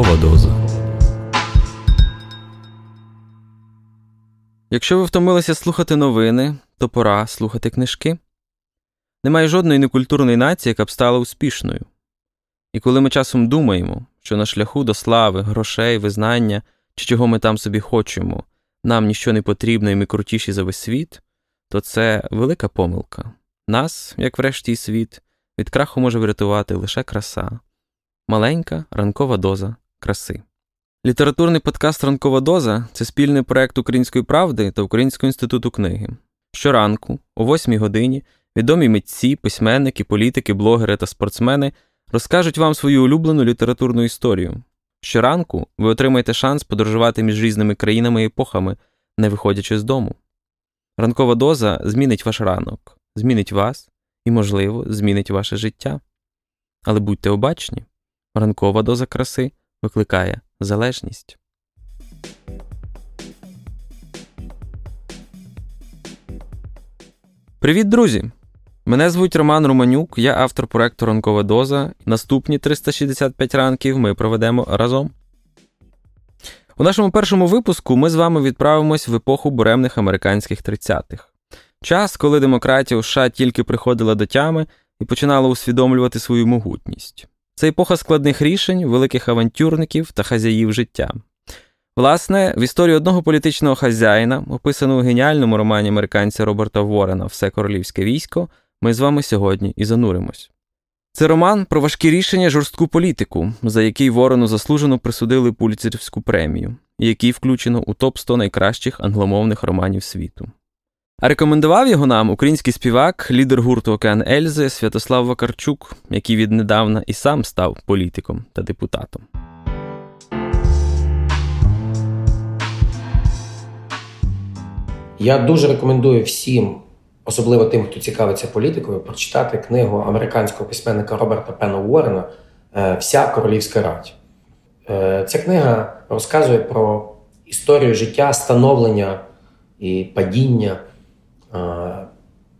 Ранкова доза. Якщо ви втомилися слухати новини, то пора слухати книжки. Немає жодної некультурної нації, яка б стала успішною. І коли ми часом думаємо, що на шляху до слави, грошей, визнання чи чого ми там собі хочемо, нам ніщо не потрібно і ми крутіші за весь світ, то це велика помилка. Нас, як врешті і світ, від краху може врятувати лише краса, маленька ранкова доза краси. Літературний подкаст Ранкова доза це спільний проект Української правди та Українського інституту книги. Щоранку, о 8 годині, відомі митці, письменники, політики, блогери та спортсмени розкажуть вам свою улюблену літературну історію. Щоранку ви отримаєте шанс подорожувати між різними країнами і епохами, не виходячи з дому. Ранкова доза змінить ваш ранок, змінить вас і, можливо, змінить ваше життя. Але будьте обачні, ранкова доза краси викликає залежність. Привіт, друзі! Мене звуть Роман Романюк, я автор проекту Ранкова доза. Наступні 365 ранків ми проведемо разом. У нашому першому випуску ми з вами відправимось в епоху буремних американських 30-х. Час, коли демократія у США тільки приходила до тями і починала усвідомлювати свою могутність. Це епоха складних рішень, великих авантюрників та хазяїв життя. Власне, в історії одного політичного хазяїна, описану у геніальному романі американця Роберта Ворена Все королівське військо, ми з вами сьогодні і зануримось. Це роман про важкі рішення жорстку політику, за який Ворону заслужено присудили Пуліцерівську премію, який включено у топ 100 найкращих англомовних романів світу. А рекомендував його нам український співак, лідер гурту Океан Ельзи Святослав Вакарчук, який віднедавна і сам став політиком та депутатом. Я дуже рекомендую всім, особливо тим, хто цікавиться політикою, прочитати книгу американського письменника Роберта Пена Уоррена е, Вся королівська радь. Е, ця книга розказує про історію життя, становлення і падіння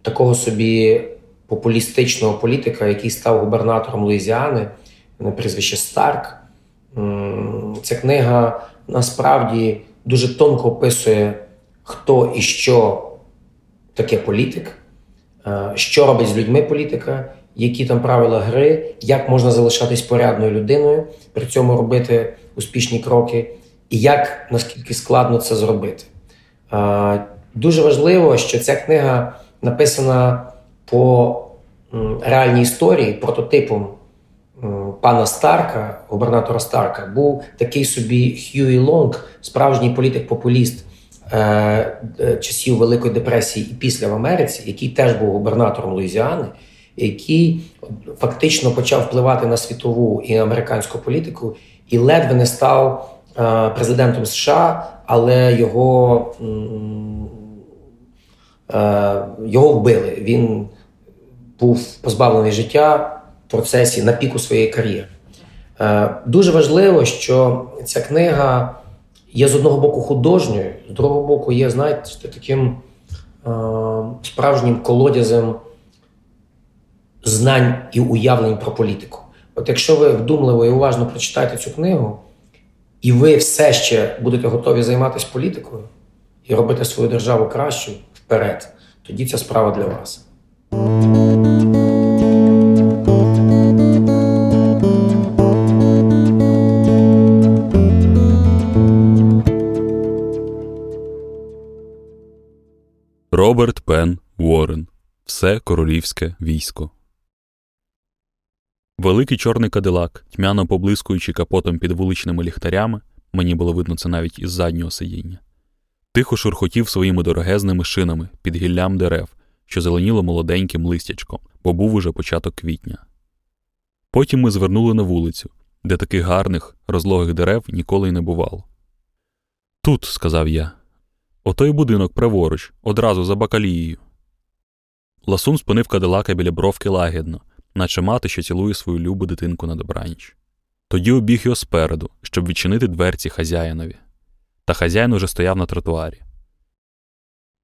такого собі популістичного політика, який став губернатором Луїзіани, на прізвище Старк. Ця книга насправді дуже тонко описує хто і що таке політик, е, що робить з людьми політика, які там правила гри, як можна залишатись порядною людиною, при цьому робити успішні кроки, і як наскільки складно це зробити. Дуже важливо, що ця книга написана по реальній історії, прототипом пана Старка, губернатора Старка, був такий собі Хьюі Лонг, справжній політик-популіст. Е, е, часів Великої депресії і після в Америці, який теж був губернатором Луїзіани, який фактично почав впливати на світову і американську політику, і ледве не став е, президентом США, але його його вбили. Він був позбавлений життя в процесі на піку своєї кар'єри. Дуже важливо, що ця книга є з одного боку художньою, з другого боку, є, знаєте, таким е, справжнім колодязем знань і уявлень про політику. От якщо ви вдумливо і уважно прочитаєте цю книгу, і ви все ще будете готові займатися політикою і робити свою державу кращою вперед, тоді ця справа для вас. Роберт Пен Уоррен Все королівське військо. Великий чорний кадилак, тьмяно поблискуючи капотом під вуличними ліхтарями, мені було видно це навіть із заднього сидіння, тихо шурхотів своїми дорогезними шинами під гіллям дерев, що зеленіло молоденьким листячком, бо був уже початок квітня. Потім ми звернули на вулицю, де таких гарних, розлогих дерев ніколи й не бувало. Тут, сказав я, Отой будинок праворуч, одразу за бакалією. Ласун спинив кадилака біля бровки лагідно, наче мати, що цілує свою любу дитинку на добраніч. Тоді обіг його спереду, щоб відчинити дверці хазяїнові. Та хазяїн уже стояв на тротуарі.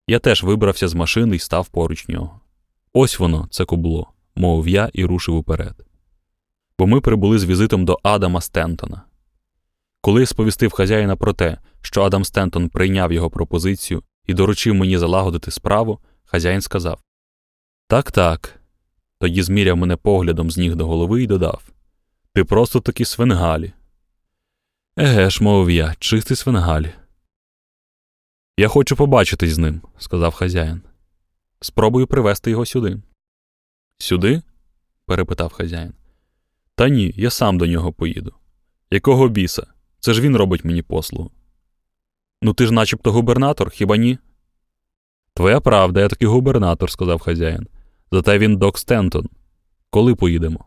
Я теж вибрався з машини і став поруч нього. Ось воно, це кубло, мовив я і рушив уперед. Бо ми прибули з візитом до Адама Стентона. Коли я сповістив хазяїна про те, що Адам Стентон прийняв його пропозицію і доручив мені залагодити справу, хазяїн сказав Так, так. Тоді зміряв мене поглядом з ніг до голови і додав Ти просто таки свенгалі. Еге ж, мовив я, чистий свенгалі. Я хочу побачитись з ним, сказав хазяїн. Спробую привезти його сюди. Сюди? перепитав хазяїн. Та ні, я сам до нього поїду. Якого біса? Це ж він робить мені послугу. Ну ти ж начебто губернатор, хіба ні? Твоя правда, я таки губернатор, сказав хазяїн. Зате він док Стентон. Коли поїдемо?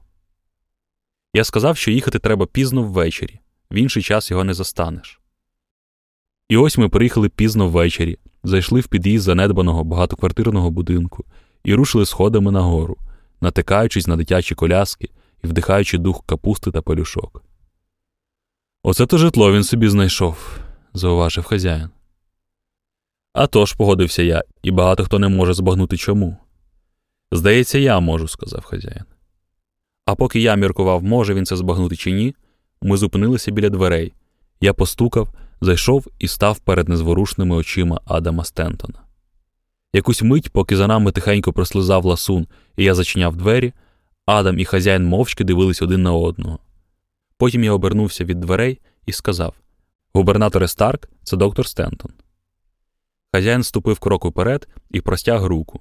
Я сказав, що їхати треба пізно ввечері, в інший час його не застанеш. І ось ми приїхали пізно ввечері, зайшли в під'їзд занедбаного багатоквартирного будинку і рушили сходами нагору, натикаючись на дитячі коляски і вдихаючи дух капусти та пелюшок. Оце то житло він собі знайшов, зауважив хазяїн. «А тож», – погодився я, і багато хто не може збагнути чому. Здається, я можу, сказав хазяїн. А поки я міркував, може він це збагнути чи ні, ми зупинилися біля дверей. Я постукав, зайшов і став перед незворушними очима Адама Стентона. Якусь мить, поки за нами тихенько прослизав ласун, і я зачиняв двері, Адам і хазяїн мовчки дивились один на одного. Потім я обернувся від дверей і сказав: Губернаторе Старк, це доктор Стентон. Хазяїн ступив крок уперед і простяг руку.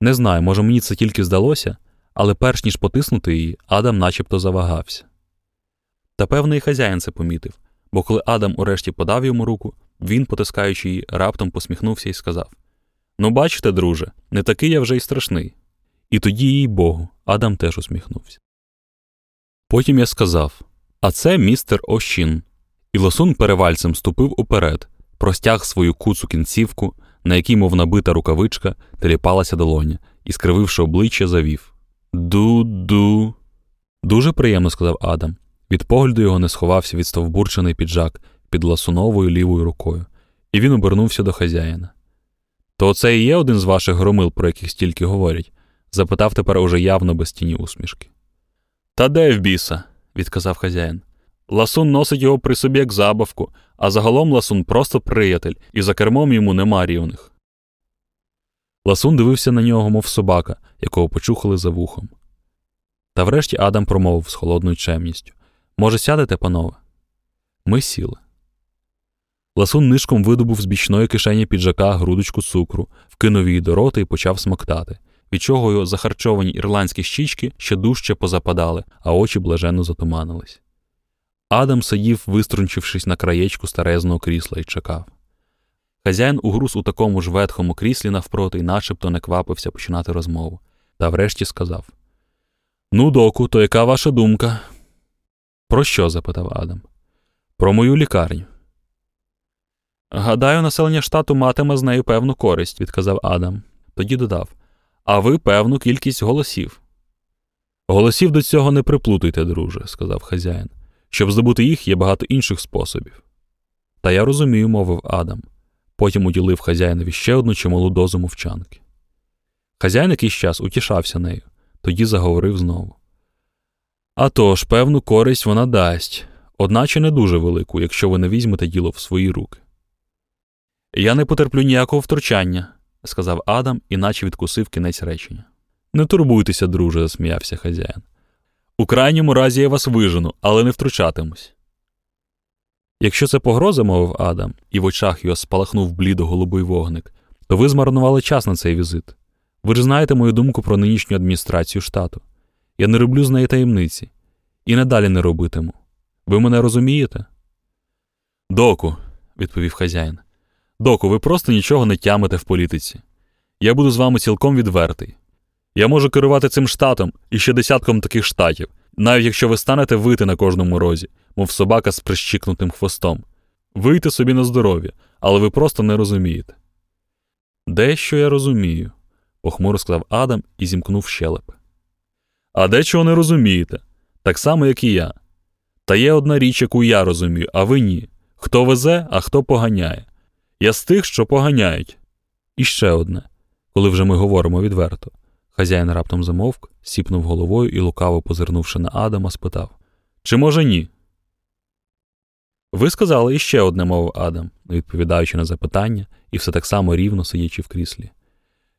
Не знаю, може мені це тільки здалося, але перш ніж потиснути її, Адам начебто завагався. Та певний хазяїн це помітив, бо коли Адам урешті подав йому руку, він, потискаючи її, раптом посміхнувся і сказав: Ну, бачите, друже, не такий я вже й страшний. І тоді, їй Богу, Адам теж усміхнувся. Потім я сказав: А це містер Ощін. І лосун перевальцем ступив уперед, простяг свою куцу кінцівку, на якій, мов набита рукавичка, теліпалася долоня, і, скрививши обличчя, завів Ду-ду. Дуже приємно, сказав Адам. Від погляду його не сховався відстовбурчений піджак під ласуновою лівою рукою, і він обернувся до хазяїна. То це і є один з ваших громил, про яких стільки говорять? запитав тепер уже явно без тіні усмішки. Та де в біса? відказав хазяїн. Ласун носить його при собі як забавку, а загалом ласун просто приятель, і за кермом йому нема рівних. Ласун дивився на нього, мов собака, якого почухали за вухом. Та врешті Адам промовив з холодною чемністю Може, сядете, панове? Ми сіли. Ласун нишком видобув з бічної кишені піджака грудочку цукру, вкинув її до рота і почав смоктати, від чого його захарчовані ірландські щічки ще дужче позападали, а очі блаженно затуманились. Адам сидів, виструнчившись на краєчку старезного крісла, і чекав. Хазяїн угруз у такому ж ветхому кріслі навпроти й начебто не квапився починати розмову, та врешті сказав: Ну, доку, то яка ваша думка? Про що? запитав Адам. Про мою лікарню. Гадаю, населення штату матиме з нею певну користь, відказав Адам. Тоді додав А ви певну кількість голосів. Голосів до цього не приплутуйте, друже, сказав хазяїн. Щоб здобути їх, є багато інших способів. Та я розумію, мовив Адам. Потім уділив хазяїнові ще одну чималу дозу мовчанки. Хазяїн якийсь час утішався нею, тоді заговорив знову. «А тож, певну користь вона дасть, одначе не дуже велику, якщо ви не візьмете діло в свої руки. Я не потерплю ніякого втручання, сказав Адам, іначе відкусив кінець речення. Не турбуйтеся, друже, засміявся хазяїн. У крайньому разі я вас вижену, але не втручатимусь. Якщо це погроза, мовив Адам, і в очах його спалахнув блідо голубий вогник, то ви змарнували час на цей візит. Ви ж знаєте мою думку про нинішню адміністрацію штату. Я не роблю з неї таємниці і надалі не робитиму. Ви мене розумієте? Доку, відповів хазяїн. Доку, ви просто нічого не тямите в політиці. Я буду з вами цілком відвертий. Я можу керувати цим штатом і ще десятком таких штатів, навіть якщо ви станете вити на кожному розі, мов собака з прищикнутим хвостом. Вийти собі на здоров'я, але ви просто не розумієте. Дещо я розумію, похмуро сказав Адам і зімкнув щелепи. А дечого не розумієте, так само, як і я. Та є одна річ, яку я розумію, а ви ні. Хто везе, а хто поганяє. Я з тих, що поганяють. І ще одне, коли вже ми говоримо відверто. Хазяїн раптом замовк, сіпнув головою і, лукаво позирнувши на Адама, спитав Чи може ні? Ви сказали іще одне, мовив Адам, відповідаючи на запитання, і все так само рівно сидячи в кріслі.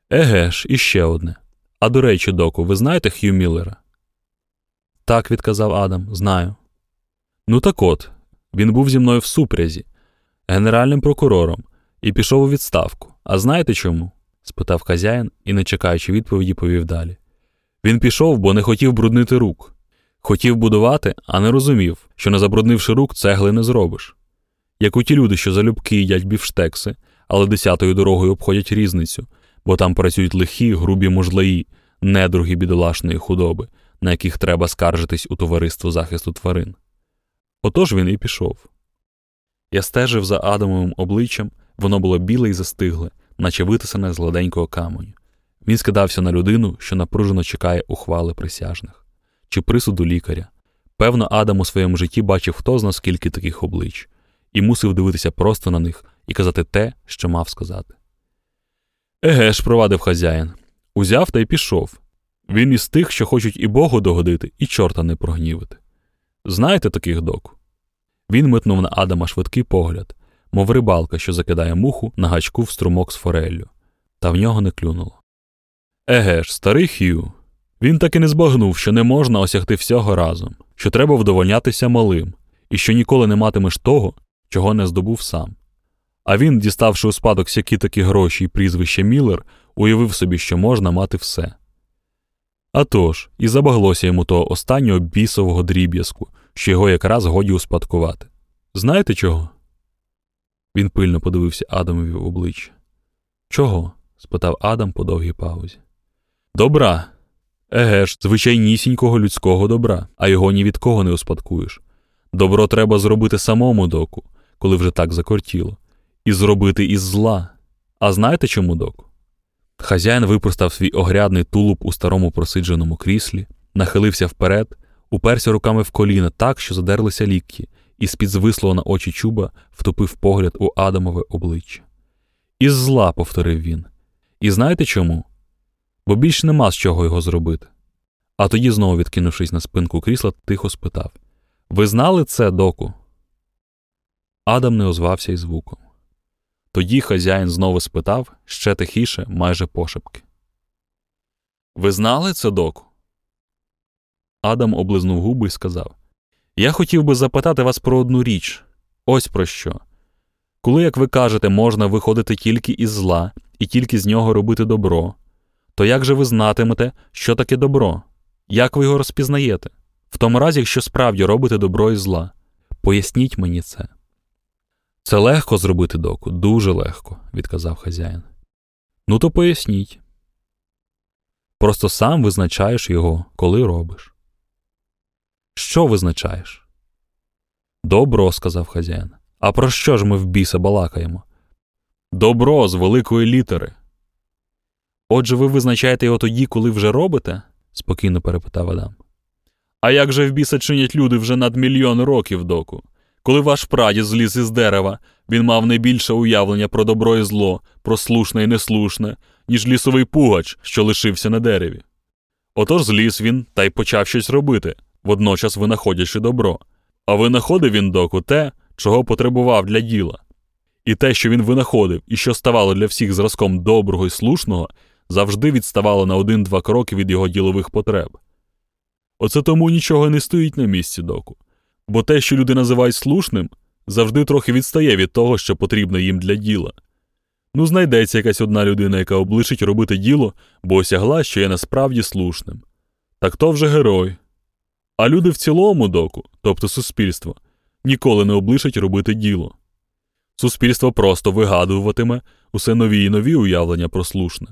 Еге ж, іще одне. А до речі, доку, ви знаєте Хью Міллера? Так, відказав Адам, знаю. Ну так от, він був зі мною в супрязі, генеральним прокурором, і пішов у відставку. А знаєте чому? спитав хазяїн і, не чекаючи відповіді, повів далі. Він пішов, бо не хотів бруднити рук. Хотів будувати, а не розумів, що не забруднивши рук, цегли не зробиш. Як у ті люди, що залюбки їдять бівштекси, але десятою дорогою обходять різницю, бо там працюють лихі, грубі мужлаї, недруги бідолашної худоби, на яких треба скаржитись у товариство захисту тварин. Отож він і пішов. Я стежив за Адамовим обличчям, воно було біле і застигле, наче витисане з гладенького каменю. Він скидався на людину, що напружено чекає ухвали присяжних чи присуду лікаря. Певно, Адам у своєму житті бачив хто зна скільки таких облич, і мусив дивитися просто на них і казати те, що мав сказати. Еге ж, провадив хазяїн, узяв та й пішов. Він із тих, що хочуть і Богу догодити, і чорта не прогнівити. Знаєте таких доку? Він метнув на Адама швидкий погляд, мов рибалка, що закидає муху на гачку в струмок з фореллю, та в нього не клюнуло. Еге ж, старий Хью. Він так і не збагнув, що не можна осягти всього разом, що треба вдовольнятися малим, і що ніколи не матимеш того, чого не здобув сам. А він, діставши у спадок всякі такі гроші і прізвище Міллер, уявив собі, що можна мати все. А тож, і забаглося йому того останнього бісового дріб'язку, що його якраз годі успадкувати. Знаєте чого? Він пильно подивився Адамові в обличчя. Чого? спитав Адам по довгій паузі. Добра. Еге ж, звичайнісінького людського добра, а його ні від кого не успадкуєш. Добро треба зробити самому доку, коли вже так закортіло, і зробити із зла. А знаєте чому доку? Хазяїн випростав свій огрядний тулуб у старому просидженому кріслі, нахилився вперед, уперся руками в коліна так, що задерлися лікті, і з-під звислого на очі чуба втопив погляд у Адамове обличчя. Із зла, повторив він. І знаєте чому? Бо більш нема з чого його зробити. А тоді, знову відкинувшись на спинку крісла, тихо спитав Ви знали це, доку? Адам не озвався й звуком. Тоді хазяїн знову спитав ще тихіше, майже пошепки. Ви знали це, доку? Адам облизнув губи і сказав Я хотів би запитати вас про одну річ. Ось про що. Коли, як ви кажете, можна виходити тільки із зла і тільки з нього робити добро, то як же ви знатимете, що таке добро? Як ви його розпізнаєте? В тому разі, якщо справді робите добро і зла. Поясніть мені це. Це легко зробити доку, дуже легко, відказав хазяїн. Ну, то поясніть. Просто сам визначаєш його, коли робиш. Що визначаєш? Добро, сказав хазяїн. А про що ж ми в біса балакаємо? Добро з великої літери. Отже, ви визначаєте його тоді, коли вже робите? спокійно перепитав Адам. А як же в біса чинять люди вже над мільйон років доку? Коли ваш прадід зліз із дерева, він мав не більше уявлення про добро і зло, про слушне і неслушне, ніж лісовий пугач, що лишився на дереві. Отож зліз він та й почав щось робити, водночас винаходячи добро. А винаходив він доку те, чого потребував для діла. І те, що він винаходив і що ставало для всіх зразком доброго і слушного, завжди відставало на один-два кроки від його ділових потреб. Оце тому нічого не стоїть на місці доку, бо те, що люди називають слушним, завжди трохи відстає від того, що потрібно їм для діла. Ну, знайдеться якась одна людина, яка облишить робити діло, бо осягла, що є насправді слушним. Так то вже герой. А люди в цілому доку, тобто суспільство, ніколи не облишать робити діло. Суспільство просто вигадуватиме усе нові і нові уявлення про слушне.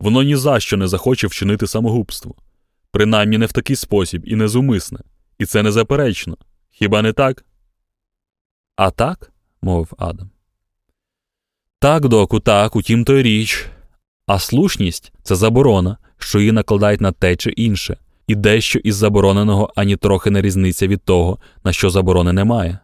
Воно ні за що не захоче вчинити самогубство, принаймні не в такий спосіб і незумисне, і це незаперечно. Хіба не так? А так? мовив Адам. Так, доку, так, утім то річ. А слушність це заборона, що її накладають на те чи інше, і дещо із забороненого ані трохи не різниця від того, на що заборони немає.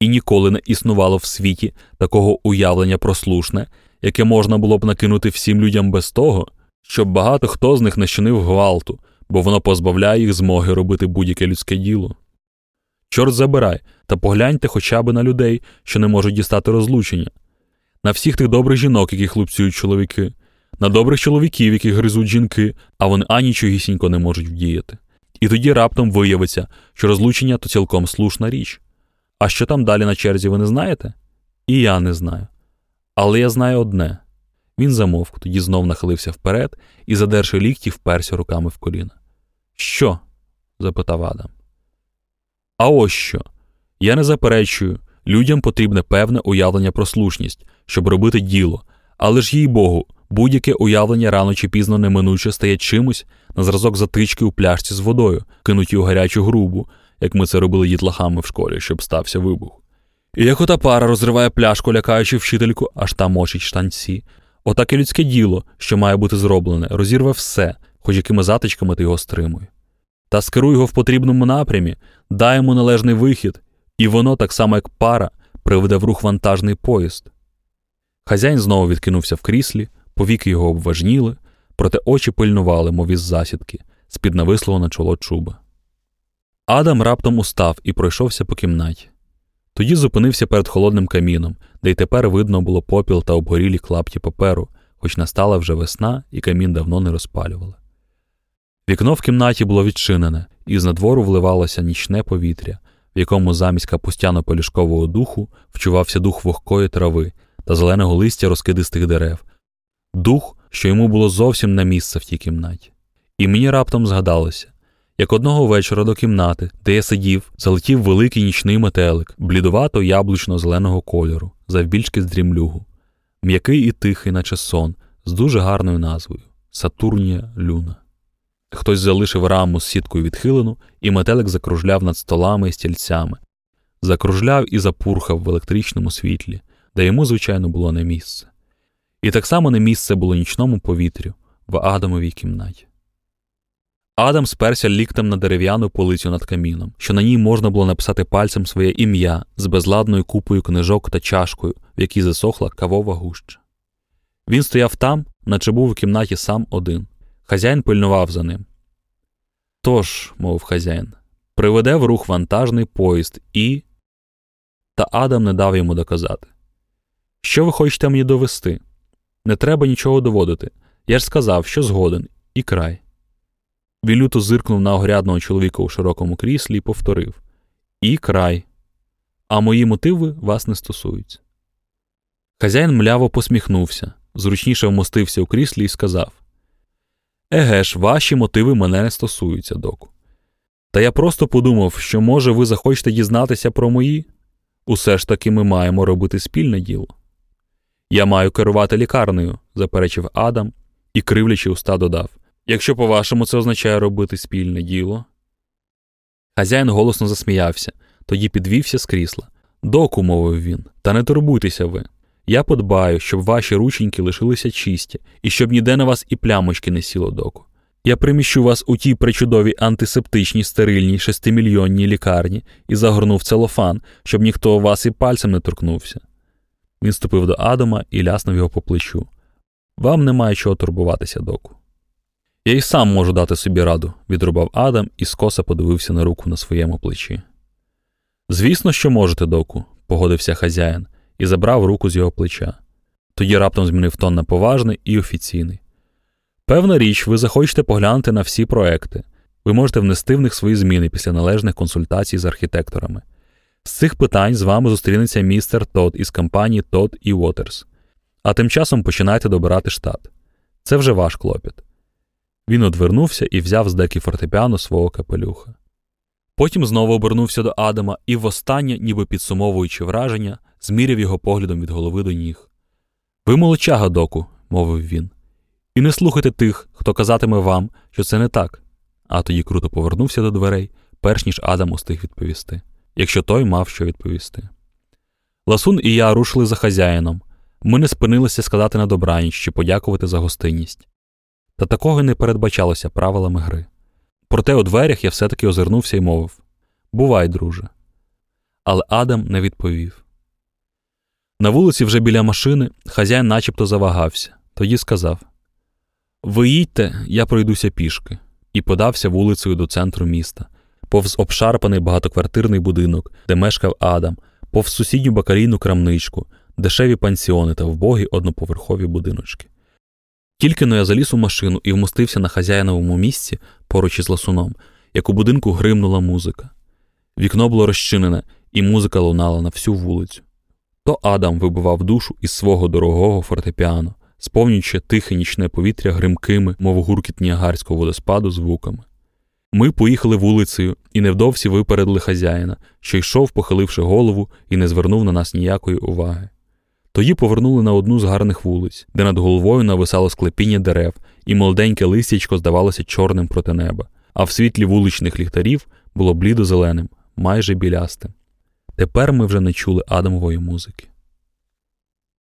І ніколи не існувало в світі такого уявлення про слушне, яке можна було б накинути всім людям без того, щоб багато хто з них не гвалту, бо воно позбавляє їх змоги робити будь-яке людське діло. Чорт забирай, та погляньте хоча б на людей, що не можуть дістати розлучення, на всіх тих добрих жінок, які хлопцюють чоловіки, на добрих чоловіків, які гризуть жінки, а вони анічогісінько не можуть вдіяти. І тоді раптом виявиться, що розлучення то цілком слушна річ. А що там далі на черзі, ви не знаєте? І я не знаю. Але я знаю одне він замовк, тоді знов нахилився вперед і, задерши лікті, вперся руками в коліна. Що? запитав Адам. А ось що. Я не заперечую, людям потрібне певне уявлення про слушність, щоб робити діло, але ж їй Богу, будь-яке уявлення рано чи пізно неминуче стає чимось на зразок затички у пляшці з водою, кинуті у гарячу грубу, як ми це робили дітлахами в школі, щоб стався вибух. І як ота пара розриває пляшку, лякаючи вчительку, аж та мочить штанці. Отак і людське діло, що має бути зроблене, розірве все, хоч якими затичками ти його стримуй. Та скеруй його в потрібному напрямі, дай йому належний вихід, і воно, так само як пара, приведе в рух вантажний поїзд. Хазяїн знову відкинувся в кріслі, повіки його обважніли, проте очі пильнували, мов із засідки, з під навислого на чоло чуба. Адам раптом устав і пройшовся по кімнаті. Тоді зупинився перед холодним каміном, де й тепер видно було попіл та обгорілі клапті паперу, хоч настала вже весна, і камін давно не розпалювали. Вікно в кімнаті було відчинене, і з надвору вливалося нічне повітря, в якому замість капустяно полішкового духу вчувався дух вогкої трави та зеленого листя розкидистих дерев, дух, що йому було зовсім на місце в тій кімнаті. І мені раптом згадалося, як одного вечора до кімнати, де я сидів, залетів великий нічний метелик, блідувато яблучно зеленого кольору, завбільшки з дрімлюгу, м'який і тихий, наче сон, з дуже гарною назвою Сатурнія Люна. Хтось залишив раму з сіткою відхилену, і метелик закружляв над столами і стільцями, закружляв і запурхав в електричному світлі, де йому, звичайно, було не місце. І так само не місце було нічному повітрю в Адамовій кімнаті. Адам сперся ліктем на дерев'яну полицю над каміном, що на ній можна було написати пальцем своє ім'я з безладною купою книжок та чашкою, в якій засохла кавова гуща. Він стояв там, наче був у кімнаті сам один. Хазяїн пильнував за ним. Тож, мовив хазяїн, приведе в рух вантажний поїзд і. Та Адам не дав йому доказати. Що ви хочете мені довести? Не треба нічого доводити. Я ж сказав, що згоден, і край. Він люто зиркнув на огрядного чоловіка у широкому кріслі і повторив І край. А мої мотиви вас не стосуються. Хазяїн мляво посміхнувся, зручніше вмостився у кріслі і сказав Еге ж, ваші мотиви мене не стосуються, доку. Та я просто подумав, що, може, ви захочете дізнатися про мої? Усе ж таки ми маємо робити спільне діло. Я маю керувати лікарнею, заперечив Адам і, кривлячи уста, додав Якщо, по-вашому, це означає робити спільне діло. Хазяїн голосно засміявся, тоді підвівся з крісла. Доку, мовив він, та не турбуйтеся ви. Я подбаю, щоб ваші рученьки лишилися чисті, і щоб ніде на вас і плямочки не сіло доку. Я приміщу вас у тій причудовій антисептичній стерильній шестимільйонній лікарні і загорнув целофан, щоб ніхто вас і пальцем не торкнувся. Він ступив до Адама і ляснув його по плечу. Вам немає чого турбуватися, доку. Я й сам можу дати собі раду, відрубав Адам і скоса подивився на руку на своєму плечі. Звісно, що можете, доку, погодився хазяїн і забрав руку з його плеча. Тоді раптом змінив тон на поважний і офіційний. Певна річ, ви захочете поглянути на всі проекти. Ви можете внести в них свої зміни після належних консультацій з архітекторами. З цих питань з вами зустрінеться містер Тод із компанії Тод і Уотерс. А тим часом починайте добирати штат. Це вже ваш клопіт. Він одвернувся і взяв з деки фортепіано свого капелюха. Потім знову обернувся до Адама і, востаннє, ніби підсумовуючи враження, зміряв його поглядом від голови до ніг. Ви молодчага, доку, мовив він. І не слухайте тих, хто казатиме вам, що це не так. А тоді круто повернувся до дверей, перш ніж Адам устиг відповісти, якщо той мав що відповісти. Ласун і я рушили за хазяїном. Ми не спинилися сказати на добраніч чи подякувати за гостинність. Та такого не передбачалося правилами гри. Проте у дверях я все-таки озирнувся і мовив Бувай, друже. Але Адам не відповів. На вулиці, вже біля машини, хазяїн начебто завагався, тоді сказав Ви їдьте, я пройдуся пішки, і подався вулицею до центру міста, повз обшарпаний багатоквартирний будинок, де мешкав Адам, повз сусідню бакалійну крамничку, дешеві пансіони та вбогі одноповерхові будиночки. Тільки но я заліз у машину і вмостився на хазяїновому місці поруч із ласуном, як у будинку гримнула музика. Вікно було розчинене, і музика лунала на всю вулицю. То Адам вибивав душу із свого дорогого фортепіано, сповнюючи тихе нічне повітря гримкими, мов гуркіт ніагарського водоспаду, звуками. Ми поїхали вулицею і невдовзі випередили хазяїна, що йшов, похиливши голову, і не звернув на нас ніякої уваги. Тоді повернули на одну з гарних вулиць, де над головою нависало склепіння дерев, і молоденьке листячко здавалося чорним проти неба, а в світлі вуличних ліхтарів було блідо-зеленим, майже білястим. Тепер ми вже не чули Адамової музики.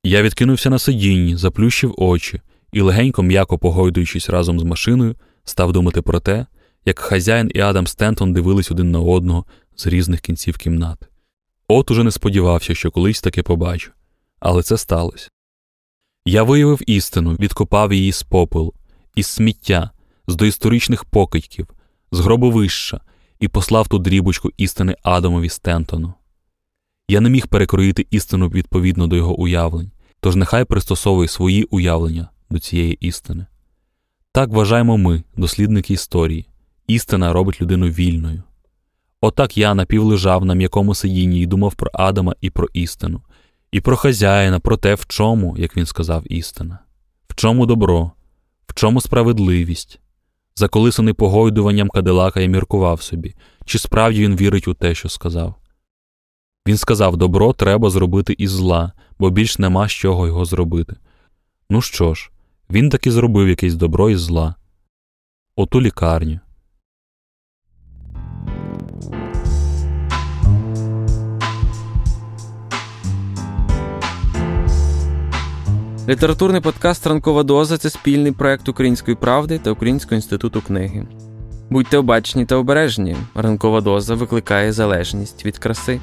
Я відкинувся на сидінні, заплющив очі і, легенько м'яко погойдуючись разом з машиною, став думати про те, як хазяїн і Адам Стентон дивились один на одного з різних кінців кімнати. От уже не сподівався, що колись таке побачу, але це сталося. Я виявив істину, відкопав її з попелу, із сміття, з доісторичних покидьків, з гробовища і послав ту дрібочку істини Адамові Стентону. Я не міг перекроїти істину відповідно до його уявлень, тож нехай пристосовує свої уявлення до цієї істини. Так вважаємо ми, дослідники історії, істина робить людину вільною. Отак я напівлежав на м'якому сидінні і думав про Адама і про істину, і про хазяїна, про те, в чому, як він сказав, істина, в чому добро, в чому справедливість. Заколисаний погойдуванням кадилака я міркував собі, чи справді він вірить у те, що сказав. Він сказав: добро треба зробити із зла, бо більш нема з чого його зробити. Ну що ж, він таки зробив якесь добро із зла. Оту лікарню. Літературний подкаст Ранкова доза це спільний проект Української правди та Українського інституту книги. Будьте обачні та обережні. Ранкова доза викликає залежність від краси.